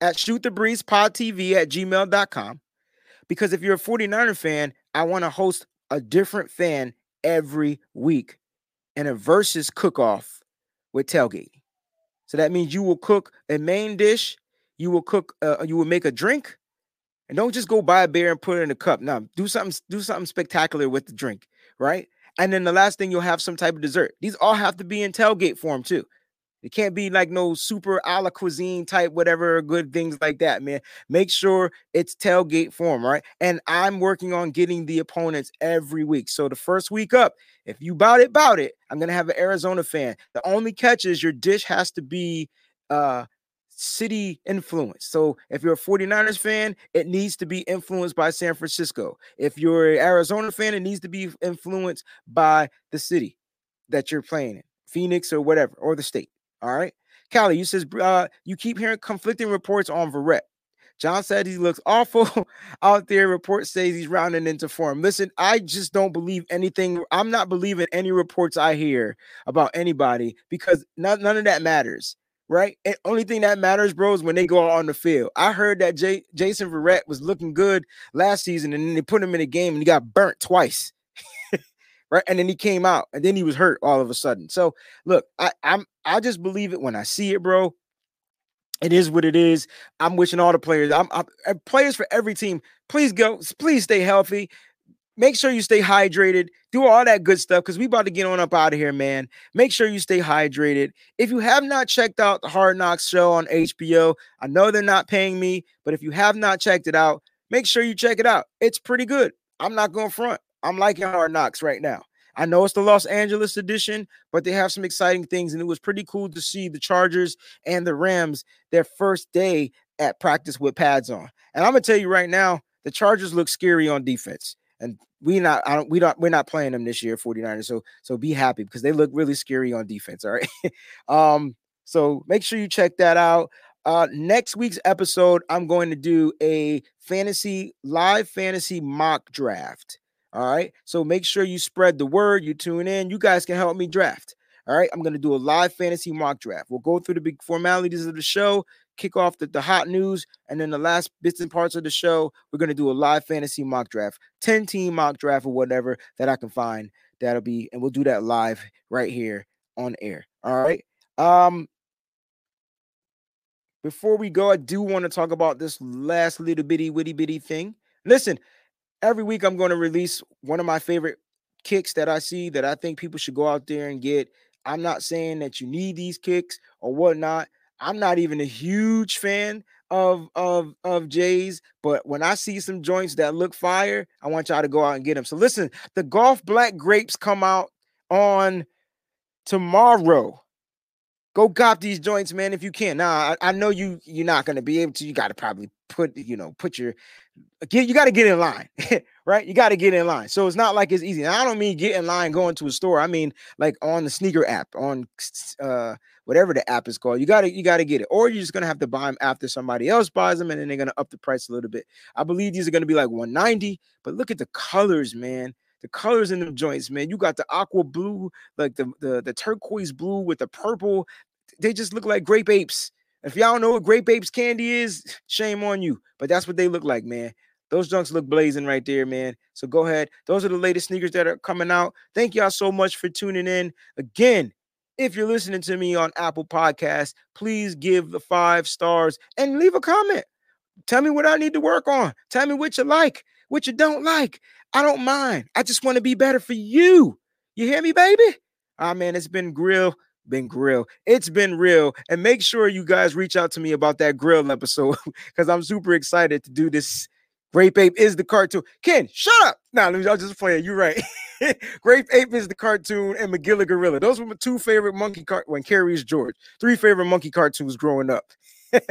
at shootthebreezepodtv at gmail.com. Because if you're a 49er fan, I want to host a different fan every week and a versus cook off with tailgate. So that means you will cook a main dish, you will cook, uh, you will make a drink, and don't just go buy a beer and put it in a cup. Now, do something, do something spectacular with the drink, right? And then the last thing you'll have some type of dessert. These all have to be in tailgate form too. It can't be like no super a la cuisine type, whatever good things like that, man. Make sure it's tailgate form, right? And I'm working on getting the opponents every week. So the first week up, if you bout it, bout it. I'm gonna have an Arizona fan. The only catch is your dish has to be uh city influence. So if you're a 49ers fan, it needs to be influenced by San Francisco. If you're an Arizona fan, it needs to be influenced by the city that you're playing in, Phoenix or whatever, or the state. All right. Callie, you says uh, you keep hearing conflicting reports on Verrett. John said he looks awful out there. Report says he's rounding into form. Listen, I just don't believe anything. I'm not believing any reports I hear about anybody because none, none of that matters, right? And only thing that matters, bro, is when they go out on the field. I heard that J- Jason Verrett was looking good last season, and then they put him in a game and he got burnt twice right? And then he came out, and then he was hurt all of a sudden. So look, I, I'm I just believe it when I see it, bro. it is what it is. I'm wishing all the players, I'm, I'm uh, players for every team. Please go, please stay healthy. Make sure you stay hydrated. Do all that good stuff because we about to get on up out of here, man. Make sure you stay hydrated. If you have not checked out the Hard Knocks show on HBO, I know they're not paying me, but if you have not checked it out, make sure you check it out. It's pretty good. I'm not going front. I'm liking Hard Knocks right now. I know it's the Los Angeles edition, but they have some exciting things, and it was pretty cool to see the Chargers and the Rams their first day at practice with pads on. And I'm gonna tell you right now, the Chargers look scary on defense. And we not I don't we don't we're not playing them this year, 49ers. So so be happy because they look really scary on defense. All right. um, so make sure you check that out. Uh, next week's episode, I'm going to do a fantasy live fantasy mock draft. All right. So make sure you spread the word. You tune in. You guys can help me draft. All right. I'm going to do a live fantasy mock draft. We'll go through the big formalities of the show, kick off the, the hot news, and then the last bits and parts of the show, we're going to do a live fantasy mock draft, 10 team mock draft or whatever that I can find. That'll be, and we'll do that live right here on air. All right. Um, before we go, I do want to talk about this last little bitty witty bitty thing. Listen, every week I'm going to release one of my favorite kicks that I see that I think people should go out there and get. I'm not saying that you need these kicks or whatnot. I'm not even a huge fan of of of Jay's, but when I see some joints that look fire, I want y'all to go out and get them. So listen, the golf black grapes come out on tomorrow. Go cop these joints, man, if you can. Now I, I know you you're not gonna be able to. You got to probably put you know put your get you got to get in line, right? You got to get in line. So it's not like it's easy. Now I don't mean get in line going to a store. I mean like on the sneaker app, on uh whatever the app is called. You got to you got to get it, or you're just gonna have to buy them after somebody else buys them, and then they're gonna up the price a little bit. I believe these are gonna be like 190, but look at the colors, man. The colors in the joints, man. You got the aqua blue, like the the, the turquoise blue with the purple. They just look like grape apes. If y'all know what grape apes candy is, shame on you. But that's what they look like, man. Those junks look blazing right there, man. So go ahead. Those are the latest sneakers that are coming out. Thank y'all so much for tuning in. Again, if you're listening to me on Apple Podcasts, please give the five stars and leave a comment. Tell me what I need to work on. Tell me what you like, what you don't like. I don't mind. I just want to be better for you. You hear me, baby? Ah, man, it's been grill been grill. It's been real. And make sure you guys reach out to me about that grill episode because I'm super excited to do this. Grape Ape is the cartoon. Ken, shut up. Nah, let me, I'll just play it. You're right. Grape Ape is the cartoon and Magilla Gorilla. Those were my two favorite monkey cart when Curious George. Three favorite monkey cartoons growing up.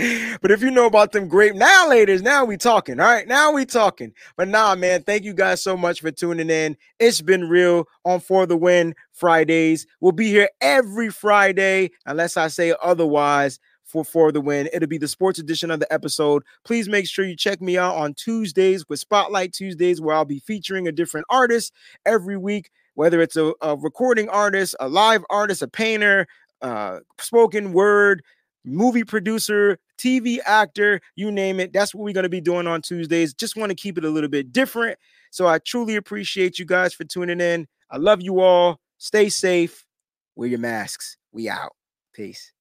but if you know about them great now, ladies, now we talking. All right, now we talking. But nah, man, thank you guys so much for tuning in. It's been real on For the Win Fridays. We'll be here every Friday, unless I say otherwise. For, for the win. It'll be the sports edition of the episode. Please make sure you check me out on Tuesdays with Spotlight Tuesdays, where I'll be featuring a different artist every week, whether it's a, a recording artist, a live artist, a painter, uh, spoken word, movie producer, TV actor, you name it. That's what we're going to be doing on Tuesdays. Just want to keep it a little bit different. So I truly appreciate you guys for tuning in. I love you all. Stay safe. Wear your masks. We out. Peace.